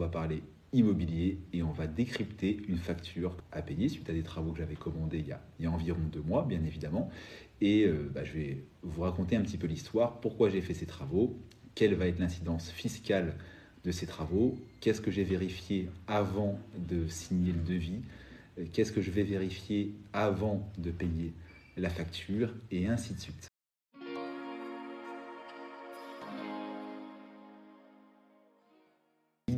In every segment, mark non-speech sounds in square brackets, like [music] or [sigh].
va parler immobilier et on va décrypter une facture à payer suite à des travaux que j'avais commandés il y, a, il y a environ deux mois, bien évidemment. Et euh, bah, je vais vous raconter un petit peu l'histoire, pourquoi j'ai fait ces travaux, quelle va être l'incidence fiscale de ces travaux, qu'est-ce que j'ai vérifié avant de signer le devis, euh, qu'est-ce que je vais vérifier avant de payer la facture, et ainsi de suite.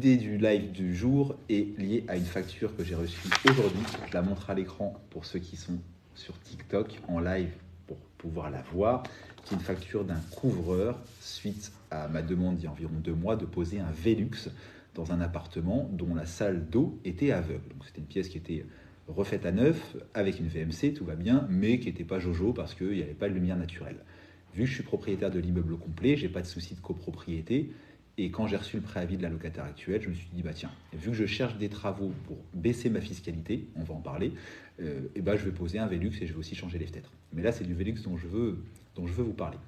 L'idée du live du jour est liée à une facture que j'ai reçue aujourd'hui. Je la montre à l'écran pour ceux qui sont sur TikTok en live pour pouvoir la voir, qui est une facture d'un couvreur suite à ma demande il y a environ deux mois de poser un Velux dans un appartement dont la salle d'eau était aveugle. Donc c'était une pièce qui était refaite à neuf avec une VMC, tout va bien, mais qui n'était pas jojo parce qu'il n'y avait pas de lumière naturelle. Vu que je suis propriétaire de l'immeuble complet, j'ai pas de souci de copropriété. Et quand j'ai reçu le préavis de la locataire actuelle, je me suis dit, bah tiens, vu que je cherche des travaux pour baisser ma fiscalité, on va en parler, euh, et bah, je vais poser un Velux et je vais aussi changer les fenêtres. Mais là, c'est du Velux dont je veux, dont je veux vous parler.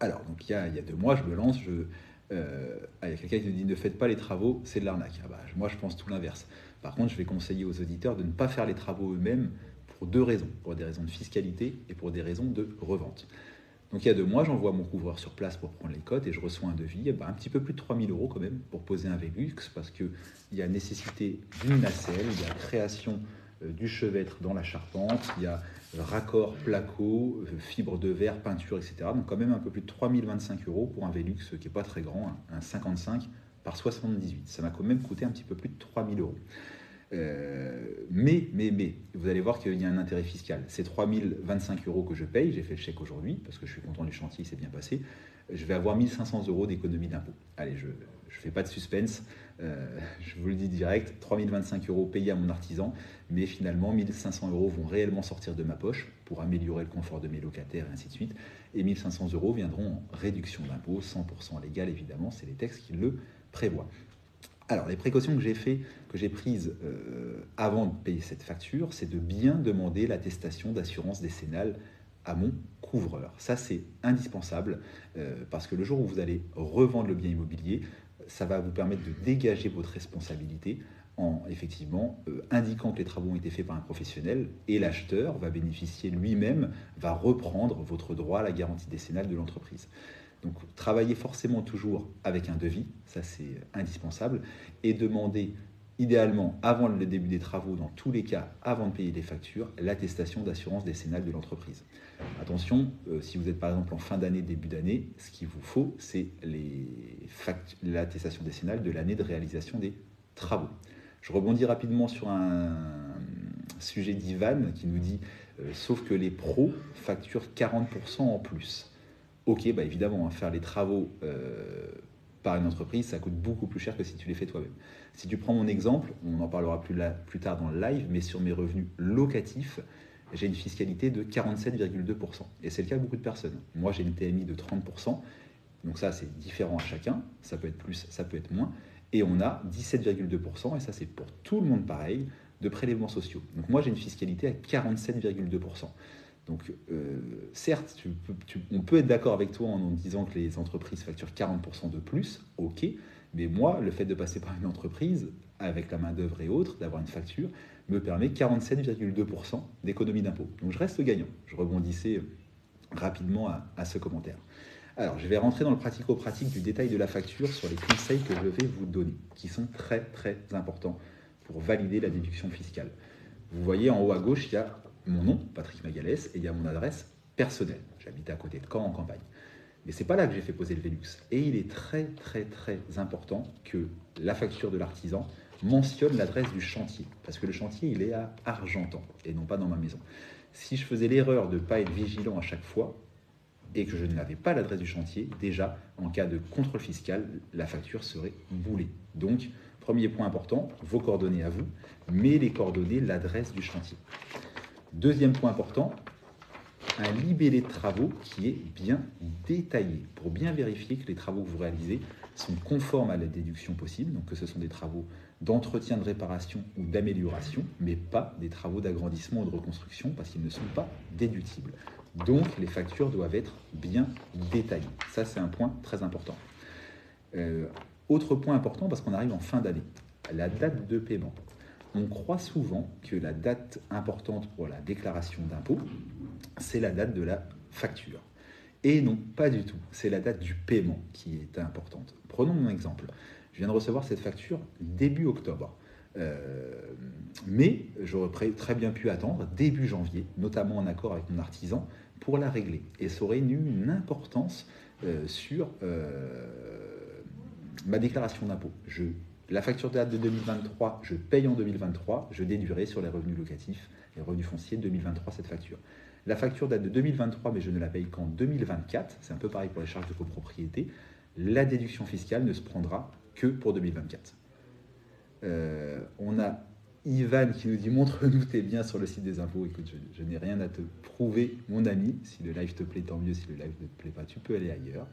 Alors, donc il y a, il y a deux mois, je me lance, je, euh, il y a quelqu'un qui me dit ne faites pas les travaux, c'est de l'arnaque. Ah bah, moi, je pense tout l'inverse. Par contre, je vais conseiller aux auditeurs de ne pas faire les travaux eux-mêmes pour deux raisons, pour des raisons de fiscalité et pour des raisons de revente. Donc il y a deux mois, j'envoie mon couvreur sur place pour prendre les cotes et je reçois un devis, eh ben, un petit peu plus de 3000 euros quand même pour poser un Velux parce qu'il y a nécessité d'une nacelle, il y a création euh, du chevêtre dans la charpente, il y a raccord placo, euh, fibre de verre, peinture, etc. Donc quand même un peu plus de 3025 euros pour un Velux qui n'est pas très grand, un 55 par 78. Ça m'a quand même coûté un petit peu plus de 3000 euros. Euh, mais, mais, mais, vous allez voir qu'il y a un intérêt fiscal. C'est 3025 euros que je paye, j'ai fait le chèque aujourd'hui, parce que je suis content du chantier, il s'est bien passé. Je vais avoir 1500 euros d'économie d'impôt. Allez, je ne fais pas de suspense, euh, je vous le dis direct, 3025 euros payés à mon artisan, mais finalement 1500 euros vont réellement sortir de ma poche pour améliorer le confort de mes locataires et ainsi de suite. Et 1500 euros viendront en réduction d'impôt, 100% légal évidemment, c'est les textes qui le prévoient. Alors, les précautions que j'ai fait, que j'ai prises euh, avant de payer cette facture, c'est de bien demander l'attestation d'assurance décennale à mon couvreur. Ça, c'est indispensable euh, parce que le jour où vous allez revendre le bien immobilier, ça va vous permettre de dégager votre responsabilité en effectivement euh, indiquant que les travaux ont été faits par un professionnel et l'acheteur va bénéficier lui-même, va reprendre votre droit à la garantie décennale de l'entreprise. Donc travaillez forcément toujours avec un devis, ça c'est indispensable, et demandez idéalement avant le début des travaux, dans tous les cas avant de payer les factures, l'attestation d'assurance décennale de l'entreprise. Attention, euh, si vous êtes par exemple en fin d'année, début d'année, ce qu'il vous faut, c'est l'attestation décennale de l'année de réalisation des travaux. Je rebondis rapidement sur un sujet d'Ivan qui nous dit, euh, sauf que les pros facturent 40% en plus. Ok, bah évidemment, hein, faire les travaux euh, par une entreprise, ça coûte beaucoup plus cher que si tu les fais toi-même. Si tu prends mon exemple, on en parlera plus, plus tard dans le live, mais sur mes revenus locatifs, j'ai une fiscalité de 47,2%. Et c'est le cas de beaucoup de personnes. Moi, j'ai une TMI de 30%. Donc ça, c'est différent à chacun. Ça peut être plus, ça peut être moins. Et on a 17,2%, et ça c'est pour tout le monde pareil, de prélèvements sociaux. Donc moi, j'ai une fiscalité à 47,2%. Donc, euh, certes, on peut être d'accord avec toi en, disant que les entreprises facturent 40% de plus, ok, mais moi, le fait de passer par une entreprise, avec la main-d'œuvre et autres, d'avoir une facture, me permet 47,2% d'économie d'impôt. Donc, je reste gagnant. Je rebondissais rapidement à, ce commentaire. Alors, je vais rentrer dans le pratico-pratique du détail de la facture sur les conseils que je vais vous donner, qui sont très très importants pour valider la déduction fiscale. Vous voyez en haut à gauche, il y a mon nom, Patrick Magalès, et il y a mon adresse personnelle. J'habite à côté de Caen, en campagne. Mais c'est pas là que j'ai fait poser le Velux. Et il est très très très important que la facture de l'artisan mentionne l'adresse du chantier. Parce que le chantier, il est à Argentan et non pas dans ma maison. Si je faisais l'erreur de ne pas être vigilant à chaque fois et que je n'avais pas l'adresse du chantier, déjà, en cas de contrôle fiscal, la facture serait boulée. Donc, premier point important, vos coordonnées à vous, mais les coordonnées, l'adresse du chantier. Deuxième point important, un libellé de travaux qui est bien détaillé pour bien vérifier que les travaux que vous réalisez sont conformes à la déduction possible, donc que ce sont des travaux d'entretien, de réparation ou d'amélioration, mais pas des travaux d'agrandissement ou de reconstruction parce qu'ils ne sont pas déductibles. Donc les factures doivent être bien détaillées. Ça, c'est un point très important. Euh, Autre point important parce qu'on arrive en fin d'année, la date de paiement. On croit souvent que la date importante pour la déclaration d'impôt, c'est la date de la facture. Et non, pas du tout. C'est la date du paiement qui est importante. Prenons mon exemple. Je viens de recevoir cette facture début octobre. Euh, mais j'aurais très bien pu attendre début janvier, notamment en accord avec mon artisan, pour la régler. Et ça aurait eu une importance euh, sur euh, ma déclaration d'impôt. La facture date de 2023, je paye en 2023, je déduirai sur les revenus locatifs, les revenus fonciers 2023 cette facture. La facture date de 2023, mais je ne la paye qu'en 2024. C'est un peu pareil pour les charges de copropriété. La déduction fiscale ne se prendra que pour 2024. Euh, on a Ivan qui nous dit montre-nous tes biens sur le site des impôts. Écoute, je, n'ai rien à te prouver, mon ami. Si le live te plaît, tant mieux. Si le live ne te plaît pas, tu peux aller ailleurs.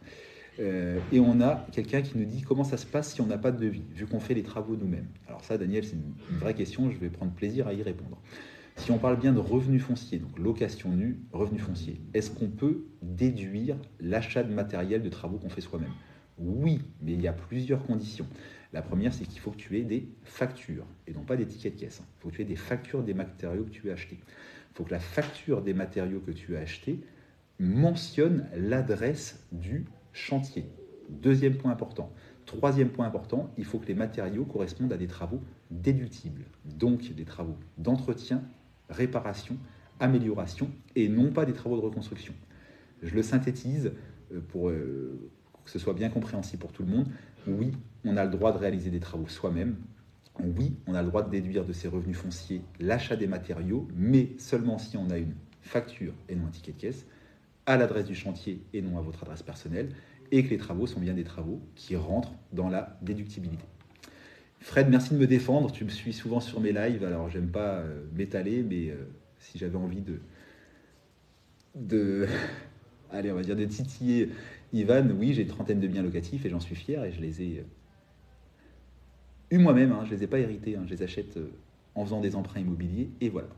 Euh, et on a quelqu'un qui nous dit comment ça se passe si on n'a pas de devis, vu qu'on fait les travaux nous-mêmes. Alors ça, Daniel, c'est une, vraie question. Je vais prendre plaisir à y répondre. Si on parle bien de revenus fonciers, donc location nue, revenus fonciers, est-ce qu'on peut déduire l'achat de matériel de travaux qu'on fait soi-même? Oui, mais il y a plusieurs conditions. La première, c'est qu'il faut que tu aies des factures et non pas des tickets de caisse. Il faut que tu aies des factures des matériaux que tu as achetés. Il faut que la facture des matériaux que tu as achetés mentionne l'adresse du chantier. Deuxième point important. Troisième point important, il faut que les matériaux correspondent à des travaux déductibles, donc des travaux d'entretien, réparation, amélioration, et non pas des travaux de reconstruction. Je le synthétise euh, pour euh, que ce soit bien compréhensible pour tout le monde oui, on a le droit de réaliser des travaux soi-même. Oui, on a le droit de déduire de ses revenus fonciers l'achat des matériaux, mais seulement si on a une facture et non un ticket de caisse, à l'adresse du chantier et non à votre adresse personnelle, et que les travaux sont bien des travaux qui rentrent dans la déductibilité. Fred, merci de me défendre. Tu me suis souvent sur mes lives, alors j'aime pas euh, m'étaler, mais euh, si j'avais envie de, de, [laughs] allez, on va dire de titiller Ivan, oui, j'ai une trentaine de biens locatifs et j'en suis fier et je les ai euh, eu moi-même, hein, je ne les ai pas hérités, hein, je les achète en faisant des emprunts immobiliers et voilà.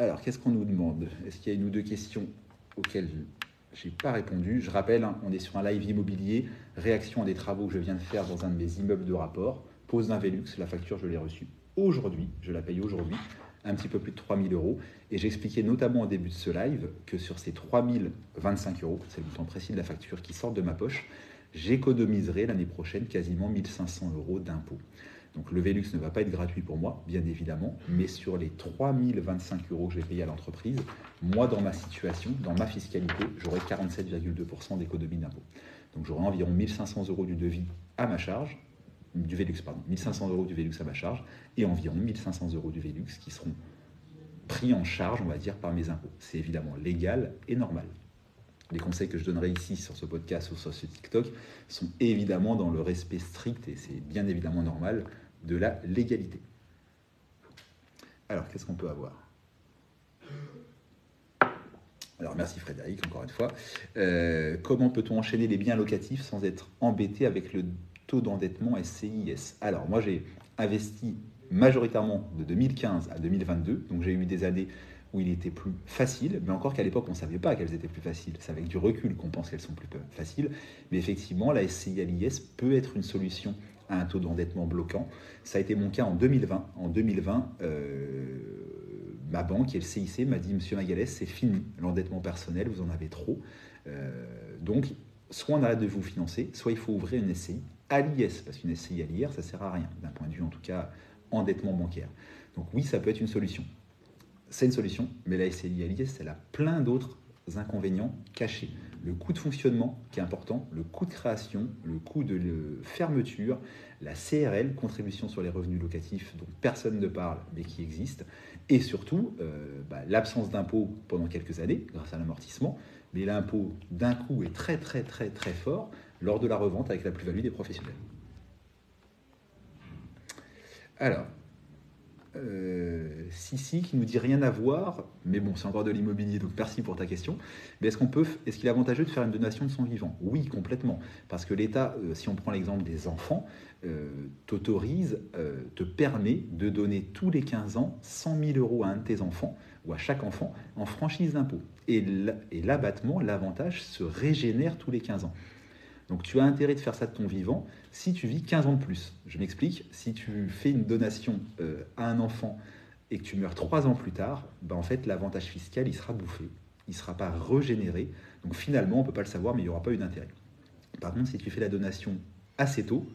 Alors, qu'est-ce qu'on nous demande? Est-ce qu'il y a une ou deux questions auxquelles je n'ai pas répondu? Je rappelle, hein, on est sur un live immobilier, réaction à des travaux que je viens de faire dans un de mes immeubles de rapport, pose d'un Velux, la facture je l'ai reçue aujourd'hui, je la paye aujourd'hui un petit peu plus de 3000 euros. Et j'expliquais notamment au début de ce live que sur ces 3025 euros, c'est le montant précis de la facture qui sort de ma poche, j'économiserai l'année prochaine quasiment 1500 euros d'impôts. Donc le Velux ne va pas être gratuit pour moi, bien évidemment, mais sur les 3025 euros que j'ai payé à l'entreprise, moi dans ma situation, dans ma fiscalité, j'aurai 47,2% d'économie d'impôt. Donc j'aurai environ 1500 euros du devis à ma charge, du Velux, pardon, 1500 euros du Velux à ma charge et environ 1500 euros du Velux qui seront pris en charge, on va dire, par mes impôts. C'est évidemment légal et normal. Les conseils que je donnerai ici sur ce podcast ou sur ce TikTok sont évidemment dans le respect strict, et c'est bien évidemment normal, de la légalité. Alors, qu'est-ce qu'on peut avoir? Alors merci Frédéric, encore une fois. Euh, comment peut-on enchaîner les biens locatifs sans être embêté avec le taux d'endettement SCIS. Alors, moi, j'ai investi majoritairement de 2015 à 2022, donc j'ai eu des années où il était plus facile, mais encore qu'à l'époque, on ne savait pas qu'elles étaient plus faciles. C'est avec du recul qu'on pense qu'elles sont plus faciles. Mais effectivement, la SCI à l'IS peut être une solution un taux d'endettement bloquant. Ça a été mon cas en 2020. En 2020, euh, ma banque et le CIC m'a dit, Monsieur Magalès, c'est fini, l'endettement personnel, vous en avez trop. Euh, donc, soit on arrête de vous financer, soit il faut ouvrir une SCI à l'IS, parce qu'une SCI à l'IR, ça sert à rien, d'un point de vue en tout cas endettement bancaire. Donc oui, ça peut être une solution. C'est une solution, mais la SCI à l'IS, elle a plein d'autres inconvénients cachés. Le coût de fonctionnement qui est important, le coût de création, le coût de fermeture, la CRL, contribution sur les revenus locatifs dont personne ne parle mais qui existe, et surtout euh, bah, l'absence d'impôt pendant quelques années grâce à l'amortissement, mais l'impôt d'un coup est très très très très fort lors de la revente avec la plus-value des professionnels. Alors, euh, Sissi qui nous dit rien à voir, mais bon, c'est encore de l'immobilier, donc merci pour ta question. Mais est-ce qu'on peut, est-ce qu'il est avantageux de faire une donation de son vivant? Oui, complètement, parce que l'État, euh, si on prend l'exemple des enfants, euh, t'autorise, euh, te permet de donner tous les 15 ans 100 000 euros à un de tes enfants ou à chaque enfant en franchise d'impôt. Et l'abattement, l'avantage se régénère tous les 15 ans. Donc tu as intérêt de faire ça de ton vivant si tu vis 15 ans de plus. Je m'explique, si tu fais une donation à un enfant et que tu meurs 3 ans plus tard, ben en fait l'avantage fiscal il sera bouffé, il ne sera pas régénéré. Donc finalement on ne peut pas le savoir mais il n'y aura pas eu d'intérêt. Par contre si tu fais la donation assez tôt,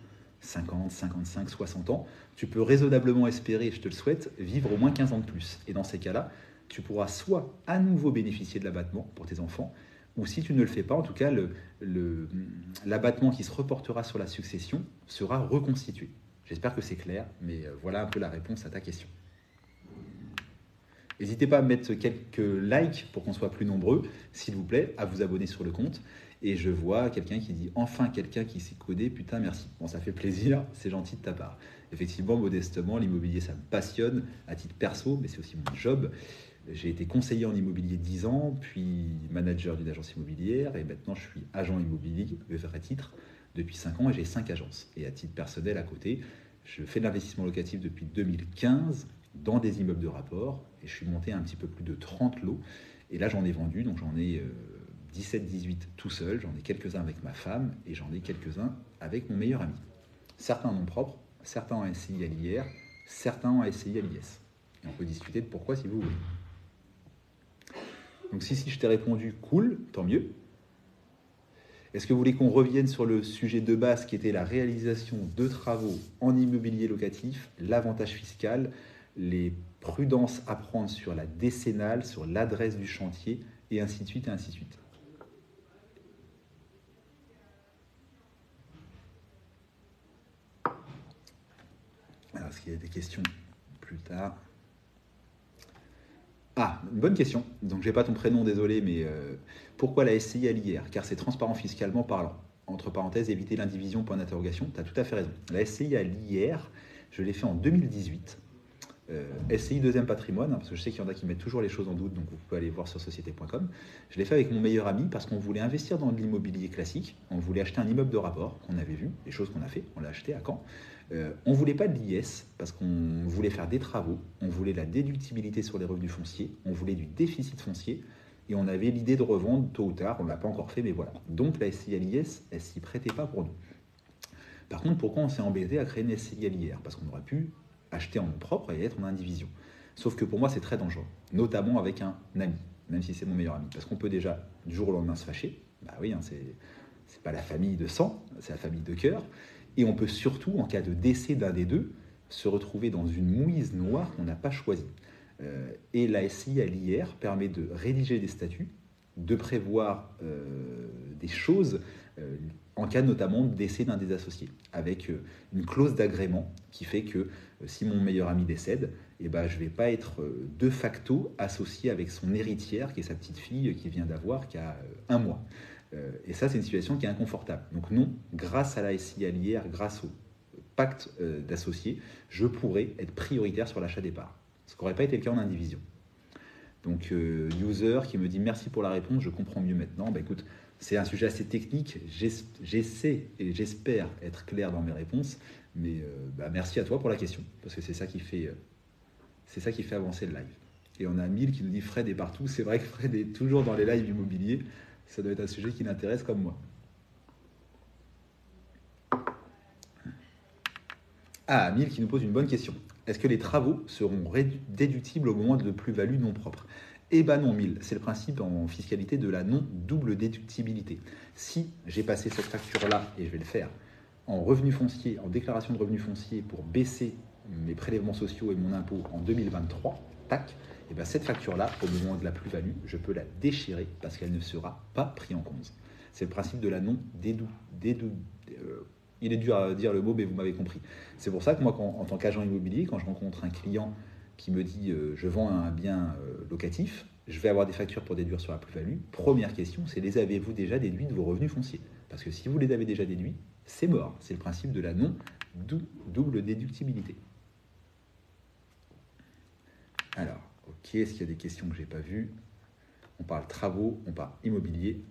50, 55, 60 ans, tu peux raisonnablement espérer, je te le souhaite, vivre au moins 15 ans de plus. Et dans ces cas-là, tu pourras soit à nouveau bénéficier de l'abattement pour tes enfants, ou si tu ne le fais pas, en tout cas, l'abattement qui se reportera sur la succession sera reconstitué. J'espère que c'est clair, mais euh, voilà un peu la réponse à ta question. N'hésitez pas à mettre quelques likes pour qu'on soit plus nombreux, s'il vous plaît, à vous abonner sur le compte. Et je vois quelqu'un qui dit enfin quelqu'un qui s'est codé, putain merci. Bon, ça fait plaisir, [laughs] c'est gentil de ta part. Effectivement, modestement, l'immobilier, ça me passionne à titre perso, mais c'est aussi mon job. J'ai été conseiller en immobilier 10 ans, puis manager d'une agence immobilière, et maintenant je suis agent immobilier, de vrai titre, depuis 5 ans, et j'ai 5 agences. Et à titre personnel, à côté, je fais de l'investissement locatif depuis 2015 dans des immeubles de rapport, et je suis monté à un petit peu plus de 30 lots. Et là, j'en ai vendu, donc j'en ai 17-18 euh, tout seul, j'en ai quelques-uns avec ma femme, et j'en ai quelques-uns avec mon meilleur ami. Certains en nom certains en SCI à l'IR, certains en SCI à l'IS. Et on peut discuter de pourquoi si vous voulez. Donc si, si je t'ai répondu, cool, tant mieux. Est-ce que vous voulez qu'on revienne sur le sujet de base qui était la réalisation de travaux en immobilier locatif, l'avantage fiscal, les prudences à prendre sur la décennale, sur l'adresse du chantier, et ainsi de suite, et ainsi de suite Alors, est-ce qu'il y a des questions plus tard? Ah, bonne question. Donc, j'ai pas ton prénom, désolé, mais euh, pourquoi la SCI à l'IR Car c'est transparent fiscalement parlant. Entre parenthèses, éviter l'indivision, point d'interrogation. Tu as tout à fait raison. La SCI à l'IR, je l'ai fait en 2018. Euh, SCI deuxième patrimoine, hein, parce que je sais qu'il y en a qui mettent toujours les choses en doute, donc vous pouvez aller voir sur société.com. Je l'ai fait avec mon meilleur ami parce qu'on voulait investir dans l'immobilier classique. On voulait acheter un immeuble de rapport qu'on avait vu, les choses qu'on a fait. On l'a acheté à Caen. Euh, on voulait pas de l'IS parce qu'on voulait faire des travaux, on voulait la déductibilité sur les revenus fonciers, on voulait du déficit foncier et on avait l'idée de revendre tôt ou tard, on ne l'a pas encore fait, mais voilà. Donc la SCI à l'IS, elle s'y prêtait pas pour nous. Par contre, pourquoi on s'est embêté à créer une SCI à l'IR Parce qu'on aurait pu acheter en nom propre et être en indivision. Sauf que pour moi, c'est très dangereux, notamment avec un ami, même si c'est mon meilleur ami. Parce qu'on peut déjà, du jour au lendemain, se fâcher. Bah oui, hein, c'est pas la famille de sang, c'est la famille de cœur. Et on peut surtout, en cas de décès d'un des deux, se retrouver dans une mouise noire qu'on n'a pas choisie. Euh, et la SCI à l'IR permet de rédiger des statuts, de prévoir euh, des choses euh, en cas notamment de décès d'un des associés, avec une clause d'agrément qui fait que si mon meilleur ami décède, eh ben, je ne vais pas être de facto associé avec son héritière, qui est sa petite fille qui vient d'avoir, qui a un mois. Euh, et ça, c'est une situation qui est inconfortable. Donc non, grâce à la SI à grâce au pacte euh, d'associés, je pourrais être prioritaire sur l'achat des parts. Ce qui n'aurait pas été le cas en indivision. Donc, euh, user qui me dit merci pour la réponse, je comprends mieux maintenant. Bah, écoute, c'est un sujet assez technique. J'essaie et j'espère être clair dans mes réponses, mais bah, merci à toi pour la question, parce que c'est ça qui fait, fait avancer le live. Et on a Mille qui nous dit Fred est partout. C'est vrai que Fred est toujours dans les lives immobiliers ça doit être un sujet qui l'intéresse comme moi. Ah, Mille qui nous pose une bonne question. Est-ce que les travaux seront déductibles au moment de plus-value non propre Eh bien non, Mille. C'est le principe en fiscalité de la non-double déductibilité. Si j'ai passé cette facture-là, et je vais le faire, en revenu foncier, en déclaration de revenus fonciers pour baisser mes prélèvements sociaux et mon impôt en 2023, tac, et bien cette facture-là, au moment de la plus-value, je peux la déchirer parce qu'elle ne sera pas prise en compte. C'est le principe de la non dédou. dédou euh, il est dur à dire le mot, mais vous m'avez compris. C'est pour ça que moi, en tant qu'agent immobilier, quand je rencontre un client qui me dit euh, je vends un bien euh, locatif, je vais avoir des factures pour déduire sur la plus-value. Première question, c'est les avez-vous déjà déduits de vos revenus fonciers? Parce que si vous les avez déjà déduits, c'est mort. C'est le principe de la non double déductibilité. Alors, Ok, est-ce qu'il y a des questions que je n'ai pas vues? On parle travaux, on parle immobilier.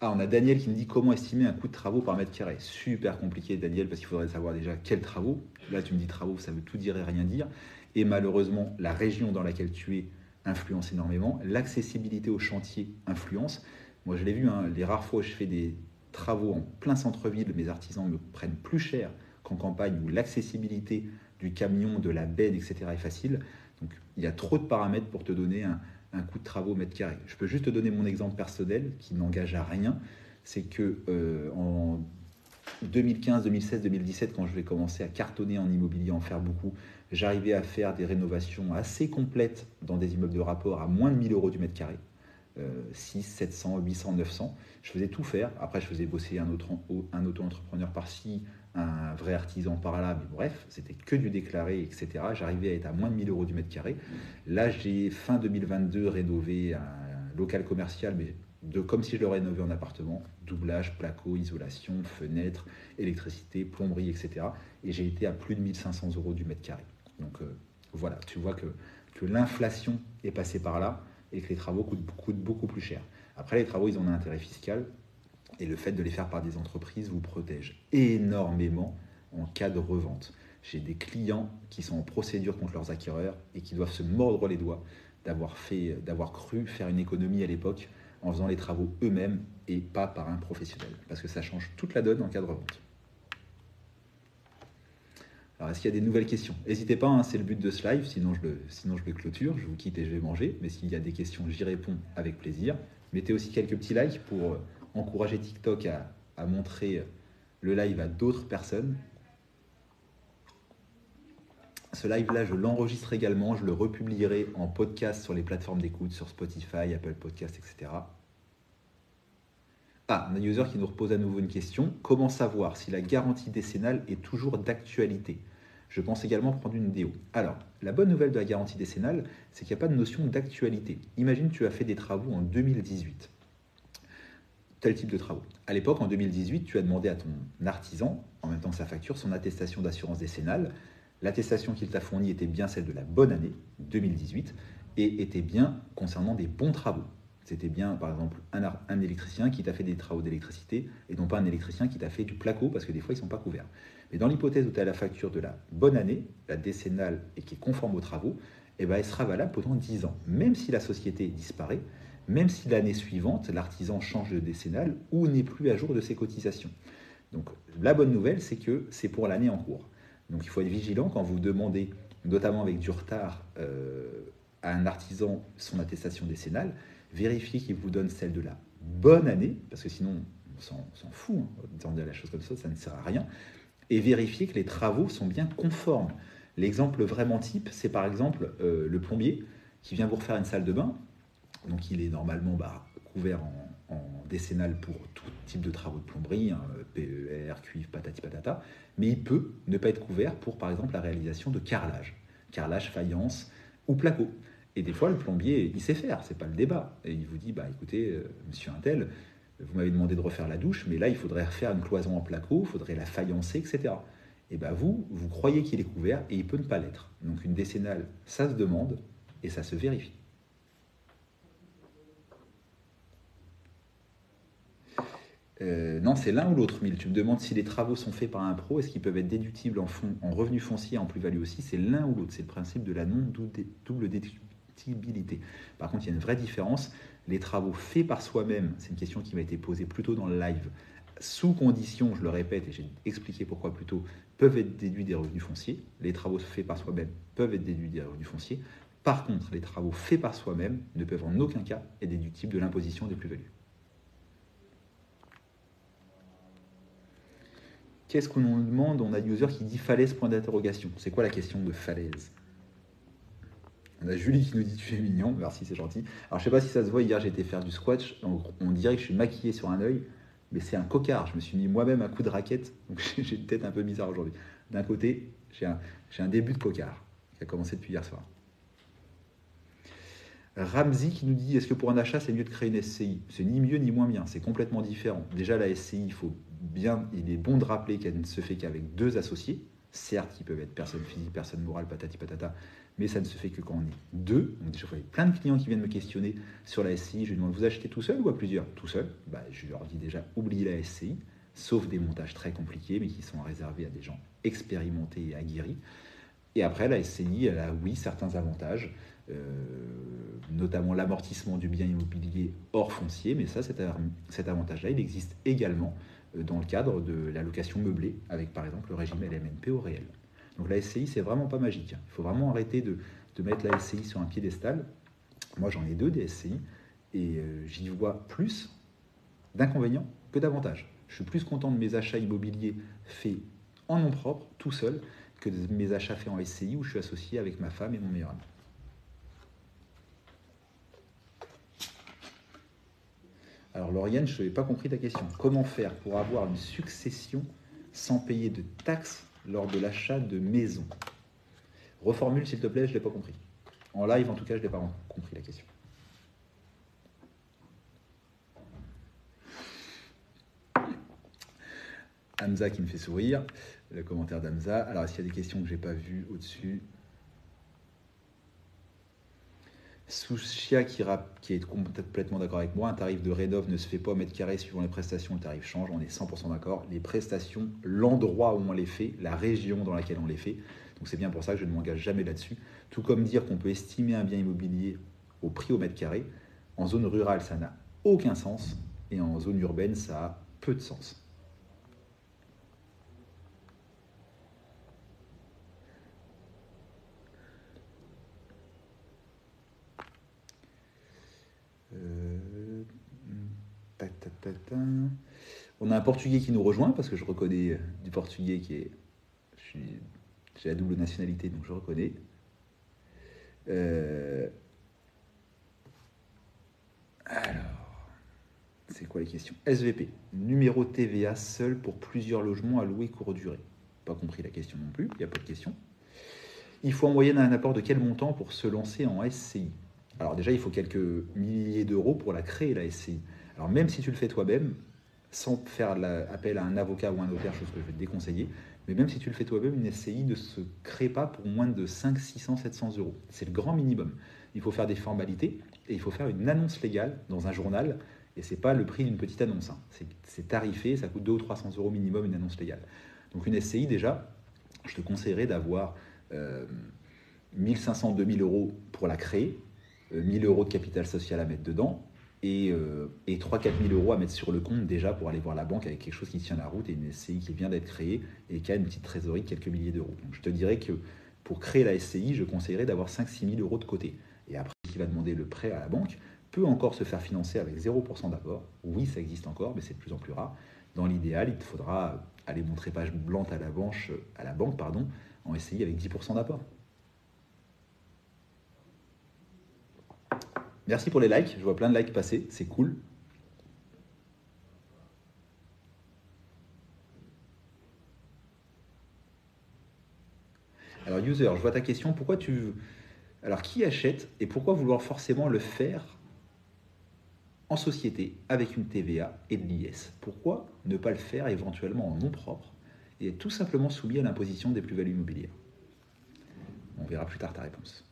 Ah, on a Daniel qui nous dit comment estimer un coût de travaux par mètre carré? Super compliqué, Daniel, parce qu'il faudrait savoir déjà quels travaux. Là, tu me dis travaux, ça veut tout dire et rien dire. Et malheureusement, la région dans laquelle tu es influence énormément. L'accessibilité au chantier influence. Moi, je l'ai vu, hein, les rares fois où je fais des travaux en plein centre-ville, mes artisans me prennent plus cher qu'en campagne où l'accessibilité du camion, de la benne, etc. est facile. Donc il y a trop de paramètres pour te donner un, un coût de travaux au mètre carré. Je peux juste te donner mon exemple personnel qui n'engage à rien. C'est que euh, en 2015, 2016, 2017, quand je vais commencer à cartonner en immobilier, en faire beaucoup, j'arrivais à faire des rénovations assez complètes dans des immeubles de rapport à moins de 1000 euros du mètre carré. 6, 700, 800, 900. Je faisais tout faire. Après, je faisais bosser un, un auto-entrepreneur par-ci, un vrai artisan par là. Mais bref, c'était que du déclaré, etc. J'arrivais à être à moins de 1000 euros du mètre carré. Là, j'ai fin 2022 rénové un local commercial, mais de comme si je le rénovais en appartement, doublage, placo, isolation, fenêtre, électricité, plomberie, etc. Et j'ai été à plus de 1500 euros du mètre carré. Donc euh, voilà, tu vois que, l'inflation est passée par là et que les travaux coûtent, beaucoup plus cher. Après, les travaux, ils ont un intérêt fiscal et le fait de les faire par des entreprises vous protège énormément en cas de revente. J'ai des clients qui sont en procédure contre leurs acquéreurs et qui doivent se mordre les doigts d'avoir d'avoir cru faire une économie à l'époque en faisant les travaux eux-mêmes et pas par un professionnel, parce que ça change toute la donne en cas de revente. Alors, est-ce qu'il y a des nouvelles questions? N'hésitez pas, hein, c'est le but de ce live, sinon je, le, sinon je clôture, je vous quitte et je vais manger. Mais s'il y a des questions, j'y réponds avec plaisir. Mettez aussi quelques petits likes pour euh, encourager TikTok à, à montrer le live à d'autres personnes. Ce live-là, je l'enregistre également, je le republierai en podcast sur les plateformes d'écoute, sur Spotify, Apple Podcast, etc. Ah, un user qui nous repose à nouveau une question. Comment savoir si la garantie décennale est toujours d'actualité? Je pense également prendre une vidéo. Alors, la bonne nouvelle de la garantie décennale, c'est qu'il n'y a pas de notion d'actualité. Imagine tu as fait des travaux en 2018. Tel type de travaux. À l'époque, en 2018, tu as demandé à ton artisan, en même temps que sa facture, son attestation d'assurance décennale L'attestation qu'il t'a fournie était bien celle de la bonne année 2018 et était bien concernant des bons travaux. C'était bien, par exemple, un, électricien qui t'a fait des travaux d'électricité et non pas un électricien qui t'a fait du placo parce que des fois, ils ne sont pas couverts. Mais dans l'hypothèse où tu as la facture de la bonne année, la décennale et qui est conforme aux travaux, eh ben, elle sera valable pendant 10 ans. Même si la société disparaît, même si l'année suivante, l'artisan change de décennale ou n'est plus à jour de ses cotisations. Donc la bonne nouvelle, c'est que c'est pour l'année en cours. Donc il faut être vigilant quand vous demandez, notamment avec du retard, euh, à un artisan son attestation décennale, vérifiez qu'il vous donne celle de la bonne année, parce que sinon on s'en fout, hein, dire la chose comme ça, ça ne sert à rien, et vérifiez que les travaux sont bien conformes. L'exemple vraiment type, c'est par exemple euh, le plombier qui vient vous refaire une salle de bain, donc il est normalement bah, couvert en, décennale pour tout type de travaux de plomberie, hein, PER, cuivre, patati patata, mais il peut ne pas être couvert pour, par exemple, la réalisation de carrelage, carrelage, faïence ou placo. Et des fois, le plombier, il sait faire, c'est pas le débat. Et il vous dit, bah écoutez, euh, monsieur Intel, vous m'avez demandé de refaire la douche, mais là, il faudrait refaire une cloison en placo, il faudrait la faïencer, etc. Et bien vous, vous croyez qu'il est couvert et il peut ne pas l'être. Donc une décennale, ça se demande et ça se vérifie. Euh, non, c'est l'un ou l'autre, Mille. Tu me demandes si les travaux sont faits par un pro, est-ce qu'ils peuvent être déductibles en, revenus fonciers, en plus-value aussi? C'est l'un ou l'autre. C'est le principe de la non-double déductibilité. Par contre, il y a une vraie différence. Les travaux faits par soi-même, c'est une question qui m'a été posée plus tôt dans le live, sous condition, je le répète et j'ai expliqué pourquoi plus tôt, peuvent être déduits des revenus fonciers. Les travaux faits par soi-même peuvent être déduits des revenus fonciers. Par contre, les travaux faits par soi-même ne peuvent en aucun cas être déductibles de l'imposition des plus-values. Qu'est-ce qu'on nous demande? On a user qui dit falaise, point d'interrogation. C'est quoi la question de falaise? On a Julie qui nous dit tu es mignon, merci, c'est gentil. Alors je sais pas si ça se voit, hier j'ai été faire du squash, on dirait que je suis maquillé sur un œil, mais c'est un cocard. Je me suis mis moi-même un coup de raquette, donc [laughs] j'ai une tête un peu bizarre aujourd'hui. D'un côté, j'ai un, un début de cocard qui a commencé depuis hier soir. Ramsey qui nous dit est-ce que pour un achat c'est mieux de créer une SCI C'est ni mieux ni moins bien, c'est complètement différent. Déjà la SCI, il faut bien, il est bon de rappeler qu'elle ne se fait qu'avec deux associés. Certes, ils peuvent être personne physique, personne morale, patati patata, mais ça ne se fait que quand on est deux. Donc déjà, a plein de clients qui viennent me questionner sur la SCI. Je lui demande, vous achetez tout seul ou à plusieurs? Tout seul. Bah, je leur dis déjà, oubliez la SCI, sauf des montages très compliqués, mais qui sont réservés à des gens expérimentés et aguerris. Et après, la SCI, elle a, oui, certains avantages. notamment l'amortissement du bien immobilier hors foncier, mais ça, cet, cet avantage-là, il existe également dans le cadre de la location meublée, avec par exemple le régime LMNP au réel. Donc la SCI, c'est vraiment pas magique. Il faut vraiment arrêter de, mettre la SCI sur un piédestal. Moi, j'en ai deux des SCI, et j'y vois plus d'inconvénients que d'avantages. Je suis plus content de mes achats immobiliers faits en nom propre, tout seul, que de mes achats faits en SCI où je suis associé avec ma femme et mon meilleur ami. Alors Lauriane, je n'ai pas compris ta question. Comment faire pour avoir une succession sans payer de taxes lors de l'achat de maison Reformule s'il te plaît, je ne l'ai pas compris. En live en tout cas, je n'ai pas compris la question. Hamza qui me fait sourire, le commentaire d'Hamza. Alors, qu'il y a des questions que je n'ai pas vues au-dessus Souchia qui, qui est complètement d'accord avec moi, un tarif de rénov ne se fait pas au mètre carré suivant les prestations, le tarif change, on est 100% d'accord. Les prestations, l'endroit où on les fait, la région dans laquelle on les fait, donc c'est bien pour ça que je ne m'engage jamais là-dessus. Tout comme dire qu'on peut estimer un bien immobilier au prix au mètre carré, en zone rurale ça n'a aucun sens, et en zone urbaine ça a peu de sens. On a un Portugais qui nous rejoint parce que je reconnais du Portugais qui est. J'ai la double nationalité donc je reconnais. Euh, alors, c'est quoi les questions? SVP, numéro TVA seul pour plusieurs logements à louer court durée. Pas compris la question non plus, il n'y a pas de question. Il faut en moyenne un apport de quel montant pour se lancer en SCI Alors déjà, il faut quelques milliers d'euros pour la créer, la SCI. Alors même si tu le fais toi-même, sans faire appel à un avocat ou un notaire, chose que je vais te déconseiller, mais même si tu le fais toi-même, une SCI ne se crée pas pour moins de 5, 600, 700 euros. C'est le grand minimum. Il faut faire des formalités et il faut faire une annonce légale dans un journal. Et ce n'est pas le prix d'une petite annonce. Hein. C'est tarifé, ça coûte 200 ou 300 euros minimum une annonce légale. Donc une SCI, déjà, je te conseillerais d'avoir euh, 1500, 2000 euros pour la créer, 1000 euh, euros de capital social à mettre dedans, et, euh, et 3-4 000 euros à mettre sur le compte déjà pour aller voir la banque avec quelque chose qui tient la route et une SCI qui vient d'être créée et qui a une petite trésorerie de quelques milliers d'euros. Je te dirais que pour créer la SCI, je conseillerais d'avoir 5-6 000 euros de côté. Et après, qui va demander le prêt à la banque peut encore se faire financer avec 0% d'apport. Oui, ça existe encore, mais c'est de plus en plus rare. Dans l'idéal, il te faudra aller montrer page blanche à la, banque, à la banque pardon, en SCI avec 10% d'apport. Merci pour les likes. Je vois plein de likes passer. C'est cool. Alors, user, je vois ta question. Pourquoi tu. Alors, qui achète et pourquoi vouloir forcément le faire en société avec une TVA et de l'IS Pourquoi ne pas le faire éventuellement en nom propre et être tout simplement soumis à l'imposition des plus-values immobilières? On verra plus tard ta réponse.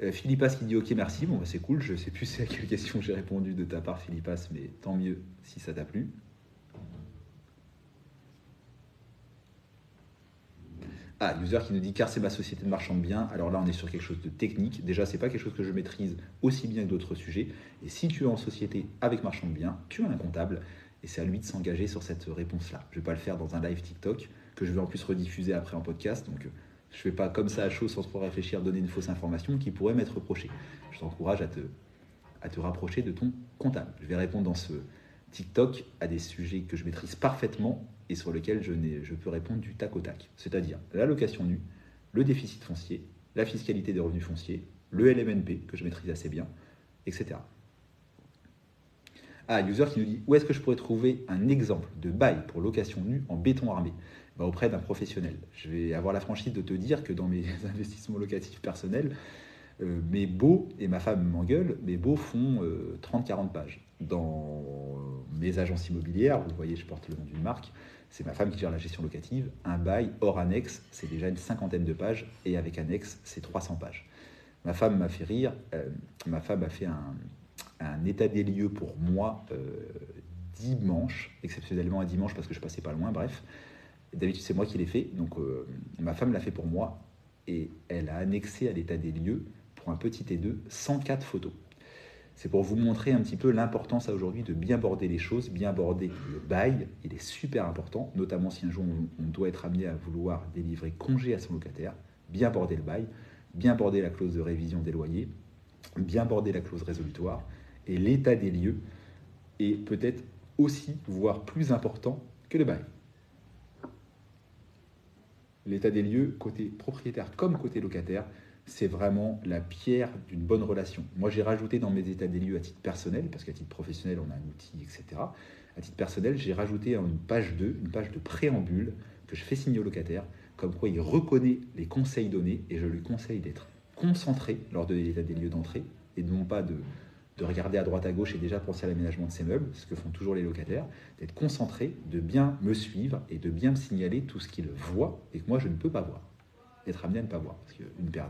Euh, Philippas qui dit ok merci, bon bah, c'est cool, je sais plus [laughs] à quelle question j'ai répondu de ta part Philippas, mais tant mieux si ça t'a plu. Ah, user qui nous dit car c'est ma société de marchand de biens. Alors là, on est sur quelque chose de technique. Déjà, c'est pas quelque chose que je maîtrise aussi bien que d'autres sujets. Et si tu es en société avec marchand de biens, tu as un comptable et c'est à lui de s'engager sur cette réponse-là. Je vais pas le faire dans un live TikTok que je vais en plus rediffuser après en podcast. Donc je ne fais pas comme ça à chaud sans trop réfléchir, donner une fausse information qui pourrait m'être reprochée. Je t'encourage à te, rapprocher de ton comptable. Je vais répondre dans ce TikTok à des sujets que je maîtrise parfaitement et sur lesquels je, je peux répondre du tac au tac. C'est-à-dire l'allocation nue, le déficit foncier, la fiscalité des revenus fonciers, le LMNP que je maîtrise assez bien, etc. Ah, user qui nous dit où est-ce que je pourrais trouver un exemple de bail pour location nue en béton armé? Bah, auprès d'un professionnel. Je vais avoir la franchise de te dire que dans mes [laughs] investissements locatifs personnels, euh, mes beaux, et ma femme m'engueule, mes beaux font 30-40 euh, pages. Dans mes agences immobilières, vous voyez, je porte le nom d'une marque, c'est ma femme qui gère la gestion locative. Un bail hors annexe, c'est déjà une cinquantaine de pages, et avec annexe, c'est 300 pages. Ma femme m'a fait rire, euh, ma femme a fait un, un, état des lieux pour moi dimanche, exceptionnellement un dimanche parce que je passais pas loin, bref. D'habitude, c'est moi qui l'ai fait. Donc, euh, ma femme l'a fait pour moi. et elle a annexé à l'état des lieux, pour un petit T2, 104 photos. C'est pour vous montrer un petit peu l'importance aujourd'hui de bien border les choses, bien border le bail. Il est super important, notamment si un jour on, doit être amené à vouloir délivrer congé à son locataire. Bien border le bail, bien border la clause de révision des loyers, bien border la clause résolutoire. Et l'état des lieux est peut-être aussi, voire plus important que le bail. L'état des lieux, côté propriétaire comme côté locataire, c'est vraiment la pierre d'une bonne relation. Moi, j'ai rajouté dans mes états des lieux à titre personnel, parce qu'à titre professionnel, on a un outil, etc. À titre personnel, j'ai rajouté une page 2, une page de préambule que je fais signer au locataire, comme quoi il reconnaît les conseils donnés et je lui conseille d'être concentré lors de l'état des lieux d'entrée et non pas de, de regarder à droite à gauche et déjà penser à l'aménagement de ses meubles, ce que font toujours les locataires, d'être concentré, de bien me suivre et de bien me signaler tout ce qu'il voit et que moi je ne peux pas voir. D'être amené à ne pas voir, parce qu'une paire,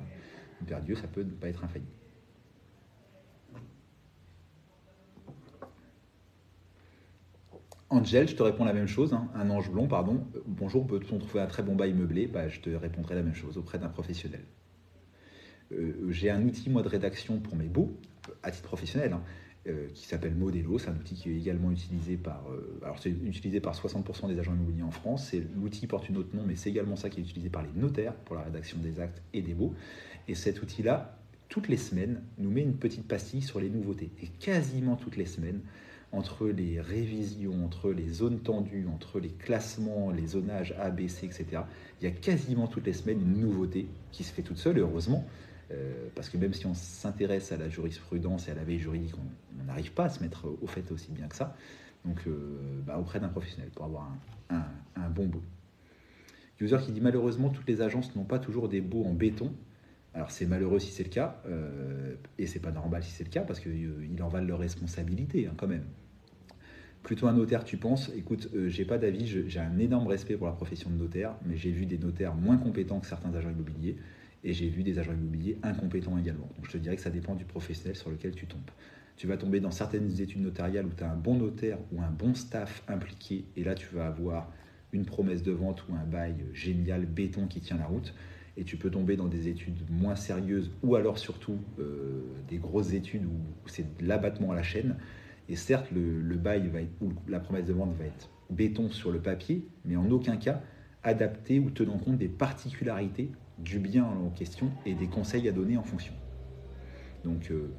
une paire d'yeux, ça peut ne pas être infaillible. Angel, je te réponds la même chose, hein. un ange blond, pardon. Bonjour, peut-on trouver un très bon bail meublé? Bah, Je te répondrai la même chose auprès d'un professionnel. Euh, j'ai un outil, moi, de rédaction pour mes beaux, à titre professionnel, hein, euh, qui s'appelle Modelo. C'est un outil qui est également utilisé par, euh, alors c'est utilisé par 60% des agents immobiliers en France. L'outil porte une autre nom, mais c'est également ça qui est utilisé par les notaires pour la rédaction des actes et des baux. Et cet outil-là, toutes les semaines, nous met une petite pastille sur les nouveautés. Et quasiment toutes les semaines, entre les révisions, entre les zones tendues, entre les classements, les zonages A, B, C, etc., il y a quasiment toutes les semaines une nouveauté qui se fait toute seule, heureusement, euh, parce que même si on s'intéresse à la jurisprudence et à la veille juridique, on n'arrive pas à se mettre au fait aussi bien que ça. Donc, euh, bah, auprès d'un professionnel pour avoir un, bon beau. User qui dit malheureusement, toutes les agences n'ont pas toujours des baux en béton. Alors, c'est malheureux si c'est le cas, euh, et c'est pas normal si c'est le cas, parce qu'il en va de leur responsabilité hein, quand même. Plutôt un notaire, tu penses? Écoute, j'ai pas d'avis, j'ai un énorme respect pour la profession de notaire, mais j'ai vu des notaires moins compétents que certains agents immobiliers. Et j'ai vu des agents immobiliers incompétents également. Donc je te dirais que ça dépend du professionnel sur lequel tu tombes. Tu vas tomber dans certaines études notariales où tu as un bon notaire ou un bon staff impliqué, et là tu vas avoir une promesse de vente ou un bail génial, béton qui tient la route. Et tu peux tomber dans des études moins sérieuses ou alors surtout euh, des grosses études où, c'est de l'abattement à la chaîne. Et certes, le, bail va être, ou la promesse de vente va être béton sur le papier, mais en aucun cas adapté ou tenant compte des particularités du bien en question et des conseils à donner en fonction. Donc, euh,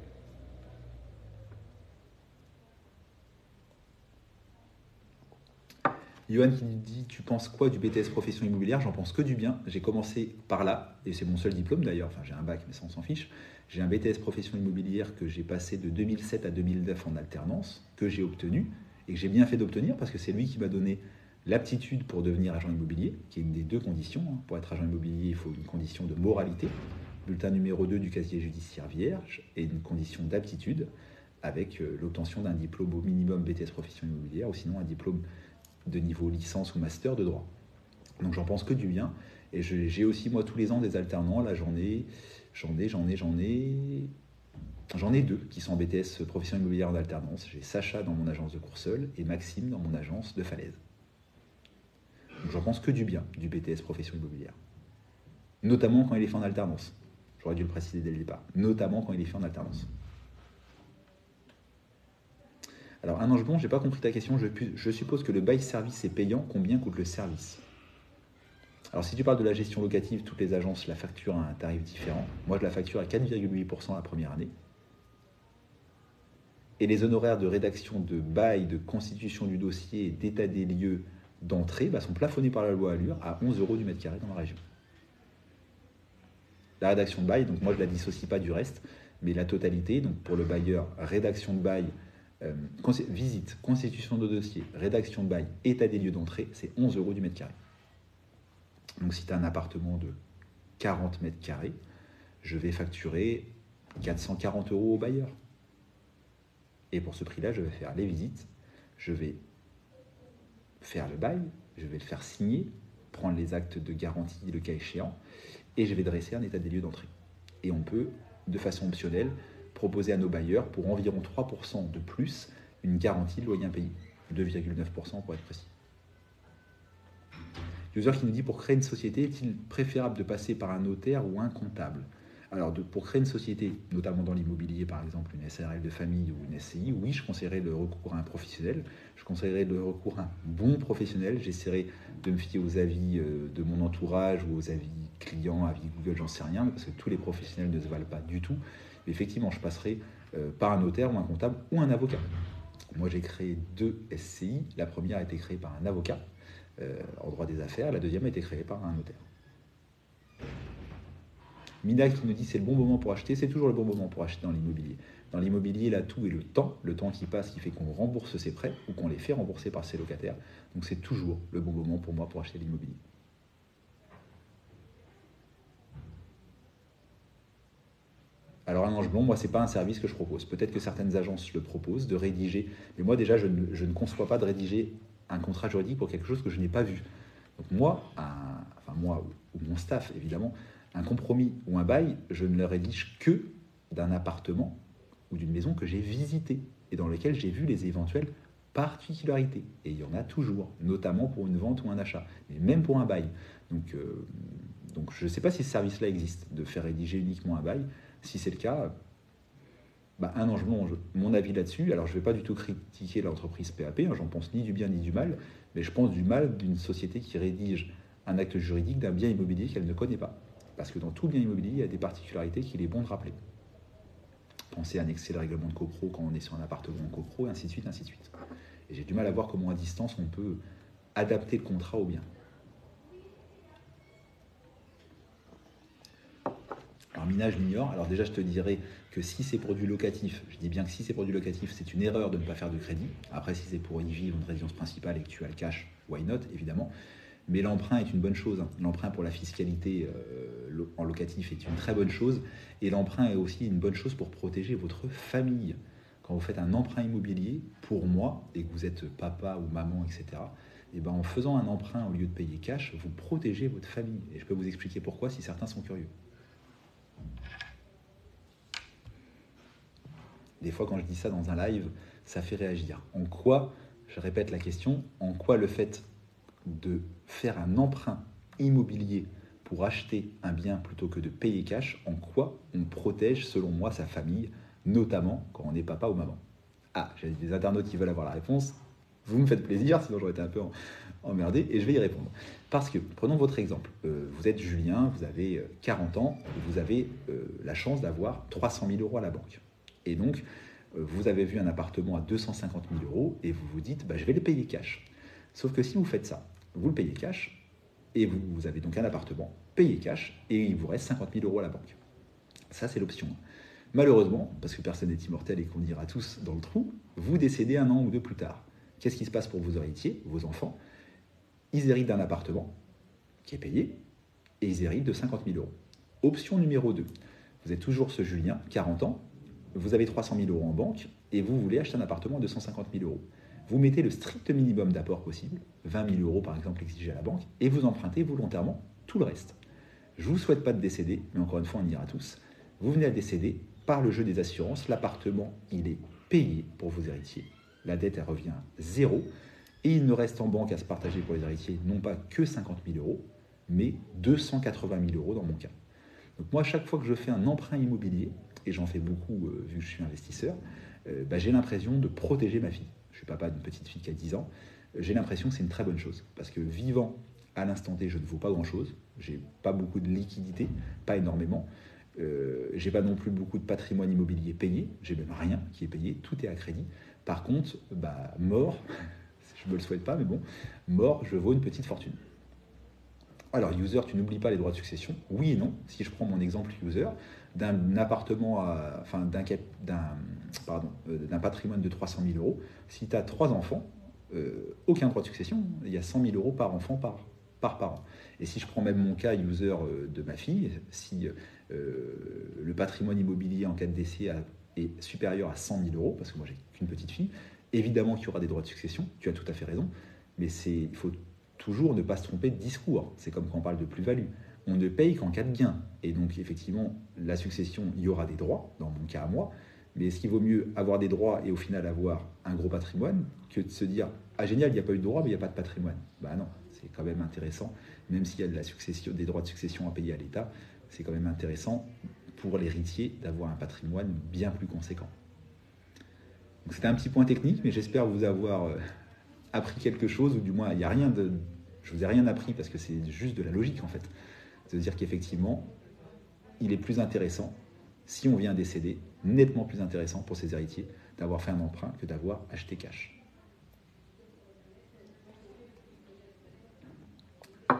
Johan qui dit Tu penses quoi du BTS profession immobilière? J'en pense que du bien. J'ai commencé par là, et c'est mon seul diplôme d'ailleurs. Enfin, j'ai un bac, mais ça, on s'en fiche. J'ai un BTS profession immobilière que j'ai passé de 2007 à 2009 en alternance, que j'ai obtenu, et que j'ai bien fait d'obtenir parce que c'est lui qui m'a donné l'aptitude pour devenir agent immobilier, qui est une des deux conditions. Hein. Pour être agent immobilier, il faut une condition de moralité, bulletin numéro 2 du casier judiciaire vierge, et une condition d'aptitude avec euh, l'obtention d'un diplôme au minimum BTS profession immobilière, ou sinon un diplôme de niveau licence ou master de droit. Donc j'en pense que du bien. Et j'ai aussi, moi, tous les ans des alternants. Là, j'en ai, j'en ai, j'en ai, j'en ai. J'en ai deux qui sont en BTS profession immobilière en alternance. J'ai Sacha dans mon agence de Courseul et Maxime dans mon agence de Falaise. J'en pense que du bien du BTS profession immobilière. Notamment quand il est fait en alternance. J'aurais dû le préciser dès le départ. Notamment quand il est fait en alternance. Alors, un ange bon, j'ai pas compris ta question. Je, je, suppose que le bail service est payant. Combien coûte le service? Alors, si tu parles de la gestion locative, toutes les agences la facturent à un tarif différent. Moi, je la facture à 4,8% la première année. Et les honoraires de rédaction de bail, de constitution du dossier, d'état des lieux, d'entrée sont plafonnés par la loi Allure à 11 euros du mètre carré dans la région. La rédaction de bail, donc moi je ne la dissocie pas du reste, mais la totalité, donc pour le bailleur, rédaction de bail, euh, visite, constitution de dossier, rédaction de bail, état des lieux d'entrée, c'est 11 euros du mètre carré. Donc si tu as un appartement de 40 mètres carrés, je vais facturer 440 euros au bailleur. Et pour ce prix-là, je vais faire les visites, je vais faire le bail, je vais le faire signer, prendre les actes de garantie le cas échéant, et je vais dresser un état des lieux d'entrée. Et on peut, de façon optionnelle, proposer à nos bailleurs, pour environ 3% de plus, une garantie de loyer impayé, 2,9% pour être précis. User qui nous dit pour créer une société, est-il préférable de passer par un notaire ou un comptable? Alors, pour créer une société, notamment dans l'immobilier, par exemple, une SRL de famille ou une SCI, oui, je conseillerais le recours à un professionnel. Je conseillerais le recours à un bon professionnel. J'essaierai de me fier aux avis euh, de mon entourage ou aux avis clients, avis Google, j'en sais rien, parce que tous les professionnels ne se valent pas du tout. Mais effectivement, je passerai euh, par un notaire ou un comptable ou un avocat. Moi, j'ai créé deux SCI. La première a été créée par un avocat euh, en droit des affaires. La deuxième a été créée par un notaire. Mina qui nous dit c'est le bon moment pour acheter, c'est toujours le bon moment pour acheter dans l'immobilier. Dans l'immobilier, l'atout est le temps, le temps qui passe qui fait qu'on rembourse ses prêts ou qu'on les fait rembourser par ses locataires. Donc c'est toujours le bon moment pour moi pour acheter l'immobilier. Alors un ange blond, moi, ce n'est pas un service que je propose. Peut-être que certaines agences le proposent, de rédiger. Mais moi, déjà, je ne, conçois pas de rédiger un contrat juridique pour quelque chose que je n'ai pas vu. Donc moi, moi ou mon staff, évidemment, un compromis ou un bail, je ne le rédige que d'un appartement ou d'une maison que j'ai visité et dans lequel j'ai vu les éventuelles particularités. Et il y en a toujours, notamment pour une vente ou un achat, mais même pour un bail. Donc, euh, je ne sais pas si ce service-là existe, de faire rédiger uniquement un bail. Si c'est le cas, bah, un ange mon avis là-dessus. Alors je ne vais pas du tout critiquer l'entreprise PAP, hein, j'en pense ni du bien ni du mal, mais je pense du mal d'une société qui rédige un acte juridique d'un bien immobilier qu'elle ne connaît pas. Parce que dans tout bien immobilier, il y a des particularités qu'il est bon de rappeler. Pensez à annexer le règlement de copro quand on est sur un appartement en copro, et ainsi de suite, ainsi de suite. Et j'ai du mal à voir comment à distance on peut adapter le contrat au bien. Alors minage m'ignore. Alors déjà, je te dirais que si c'est pour du locatif, je dis bien que si c'est pour du locatif, c'est une erreur de ne pas faire de crédit. Après, si c'est pour y vivre une résidence principale et que tu as le cash, why not, évidemment. Mais l'emprunt est une bonne chose. Hein. L'emprunt pour la fiscalité euh, en locatif est une très bonne chose. Et l'emprunt est aussi une bonne chose pour protéger votre famille. Quand vous faites un emprunt immobilier, pour moi, et que vous êtes papa ou maman, etc., et eh ben en faisant un emprunt au lieu de payer cash, vous protégez votre famille. Et je peux vous expliquer pourquoi si certains sont curieux. Des fois, quand je dis ça dans un live, ça fait réagir. En quoi, je répète la question, en quoi le fait de faire un emprunt immobilier pour acheter un bien plutôt que de payer cash, en quoi on protège, selon moi, sa famille, notamment quand on est papa ou maman Ah, j'ai des internautes qui veulent avoir la réponse. Vous me faites plaisir, sinon j'aurais été un peu emmerdé, et je vais y répondre. Parce que, prenons votre exemple, euh, vous êtes Julien, vous avez 40 euh, ans, vous avez euh, la chance d'avoir 300 000 euros à la banque. Et donc, vous avez vu un appartement à 250 000 euros, et vous vous dites, bah, je vais le payer cash. Sauf que si vous faites ça, vous le payez cash, et vous, avez donc un appartement payé cash, et il vous reste 50 000 euros à la banque. Ça, c'est l'option. Malheureusement, parce que personne n'est immortel et qu'on ira tous dans le trou, vous décédez un an ou deux plus tard. Qu'est-ce qui se passe pour vos héritiers, vos enfants? Ils héritent d'un appartement qui est payé, et ils héritent de 50 000 euros. Option numéro 2. Vous êtes toujours ce Julien, 40 ans, vous avez 300 000 euros en banque, et vous voulez acheter un appartement de 250 000 euros vous mettez le strict minimum d'apport possible, 20 000 euros par exemple exigés à la banque, et vous empruntez volontairement tout le reste. Je ne vous souhaite pas de décéder, mais encore une fois, on ira tous. Vous venez à décéder par le jeu des assurances, l'appartement, il est payé pour vos héritiers. La dette, elle revient zéro, et il ne reste en banque à se partager pour les héritiers non pas que 50 000 euros, mais 280 000 euros dans mon cas. Donc moi, chaque fois que je fais un emprunt immobilier, et j'en fais beaucoup euh, vu que je suis investisseur, euh, bah, j'ai l'impression de protéger ma fille je suis papa d'une petite fille qui a 10 ans, j'ai l'impression que c'est une très bonne chose. Parce que vivant à l'instant T, je ne vaux pas grand-chose. J'ai pas beaucoup de liquidité, pas énormément. Euh, j'ai pas non plus beaucoup de patrimoine immobilier payé. J'ai même rien qui est payé. Tout est à crédit. Par contre, bah, mort, [laughs] je me le souhaite pas, mais bon, mort, je vaux une petite fortune. Alors, user, tu n'oublies pas les droits de succession Oui et non. Si je prends mon exemple user, d'un appartement, enfin d'un euh, d'un patrimoine de 300 000 euros, si tu as trois enfants, euh, aucun droit de succession, il y a 100 000 euros par enfant par, par parent. Et si je prends même mon cas user euh, de ma fille, si le patrimoine immobilier en cas de décès est supérieur à 100 000 euros, parce que moi j'ai qu'une petite fille, évidemment qu'il y aura des droits de succession, tu as tout à fait raison, mais il faut toujours ne pas se tromper de discours. C'est comme quand on parle de plus-value on ne paye qu'en cas de gain. Et donc, effectivement, la succession, il y aura des droits, dans mon cas à moi, mais est-ce qu'il vaut mieux avoir des droits et au final avoir un gros patrimoine que de se dire Ah, génial, il n'y a pas eu de droit, mais il n'y a pas de patrimoine? Bah non, c'est quand même intéressant, même s'il y a de la succession, des droits de succession à payer à l'État, c'est quand même intéressant pour l'héritier d'avoir un patrimoine bien plus conséquent. C'était un petit point technique, mais j'espère vous avoir euh, appris quelque chose, ou du moins il n'y a rien de, je vous ai rien appris parce que c'est juste de la logique en fait, de dire qu'effectivement, il est plus intéressant si on vient décéder, nettement plus intéressant pour ses héritiers d'avoir fait un emprunt que d'avoir acheté cash.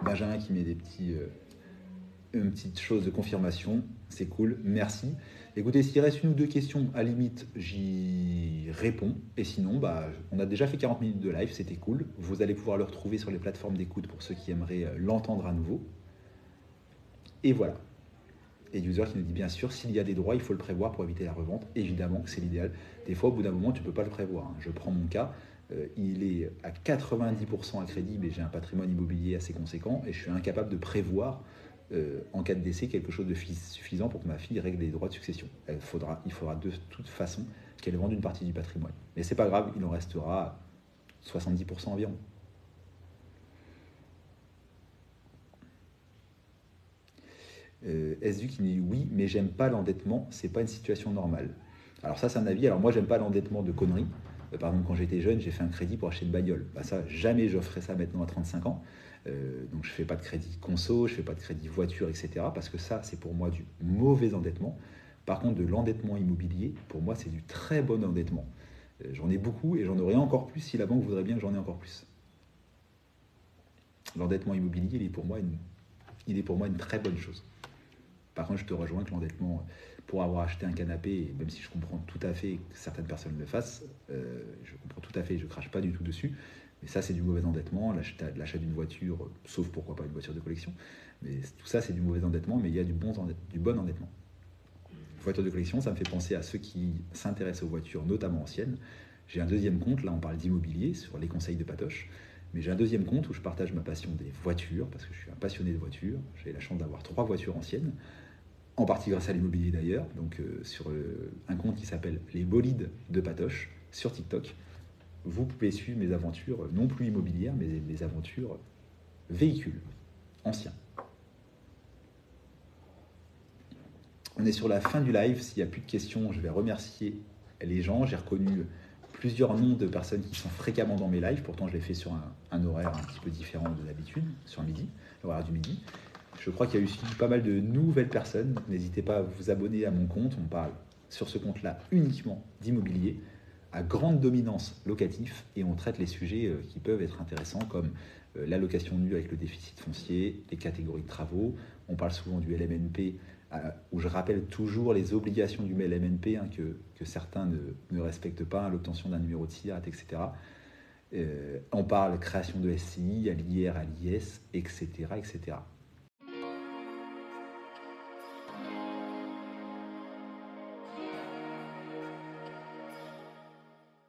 Benjamin qui met des petits, euh, une petite chose de confirmation, c'est cool, merci. Écoutez, s'il reste une ou deux questions, à limite, j'y réponds. Et sinon, bah, on a déjà fait 40 minutes de live, c'était cool. Vous allez pouvoir le retrouver sur les plateformes d'écoute pour ceux qui aimeraient euh, l'entendre à nouveau. Et voilà. Et user qui nous dit bien sûr, s'il y a des droits, il faut le prévoir pour éviter la revente. Évidemment que c'est l'idéal. Des fois, au bout d'un moment, tu ne peux pas le prévoir. Hein. Je prends mon cas, euh, il est à 90% à crédit, mais j'ai un patrimoine immobilier assez conséquent et je suis incapable de prévoir euh, en cas de décès quelque chose de suffisant pour que ma fille règle les droits de succession. Il faudra de toute façon qu'elle vende une partie du patrimoine. Mais c'est pas grave, il en restera 70% environ. Euh, SDU qui dit oui, mais j'aime pas l'endettement, c'est pas une situation normale. Alors ça, c'est un avis. Alors moi, j'aime pas l'endettement de conneries. Euh, par exemple, quand j'étais jeune, j'ai fait un crédit pour acheter une bagnole. Bah ça, jamais je ferais ça maintenant à 35 ans. Euh, donc je fais pas de crédit conso, je fais pas de crédit voiture, etc. Parce que ça, c'est pour moi du mauvais endettement. Par contre, de l'endettement immobilier, pour moi, c'est du très bon endettement. j'en ai beaucoup et j'en aurai encore plus si la banque voudrait bien que j'en ai encore plus. L'endettement immobilier, il est pour moi une, il est pour moi une très bonne chose. Par contre, je te rejoins que l'endettement, pour avoir acheté un canapé, même si je comprends tout à fait que certaines personnes le fassent, euh, je comprends tout à fait, je crache pas du tout dessus, mais ça c'est du mauvais endettement, l'achat d'une voiture, sauf pourquoi pas une voiture de collection, mais tout ça c'est du mauvais endettement, mais il y a du bon, du bon endettement. Voiture de collection, ça me fait penser à ceux qui s'intéressent aux voitures, notamment anciennes. J'ai un deuxième compte, là on parle d'immobilier, sur les conseils de Patoche. Mais j'ai un deuxième compte où je partage ma passion des voitures, parce que je suis un passionné de voitures. J'ai la chance d'avoir trois voitures anciennes en partie grâce à l'immobilier d'ailleurs, donc euh, sur euh, un compte qui s'appelle Les Bolides de Patoche sur TikTok. Vous pouvez suivre mes aventures, non plus immobilières, mais mes aventures véhicules anciens. On est sur la fin du live. S'il n'y a plus de questions, je vais remercier les gens. J'ai reconnu plusieurs noms de personnes qui sont fréquemment dans mes lives. Pourtant, je les fais sur un, un horaire un petit peu différent de d'habitude, sur midi, l'horaire du midi. Je crois qu'il y a aussi pas mal de nouvelles personnes. N'hésitez pas à vous abonner à mon compte. On parle sur ce compte-là uniquement d'immobilier à grande dominance locatif et on traite les sujets euh, qui peuvent être intéressants comme euh, l'allocation nue avec le déficit foncier, les catégories de travaux. On parle souvent du LMNP euh, où je rappelle toujours les obligations du LMNP hein, que, certains ne, respectent pas, l'obtention d'un numéro de SIRAT, etc. on parle création de SCI, à l'IR, à l'IS, etc., etc.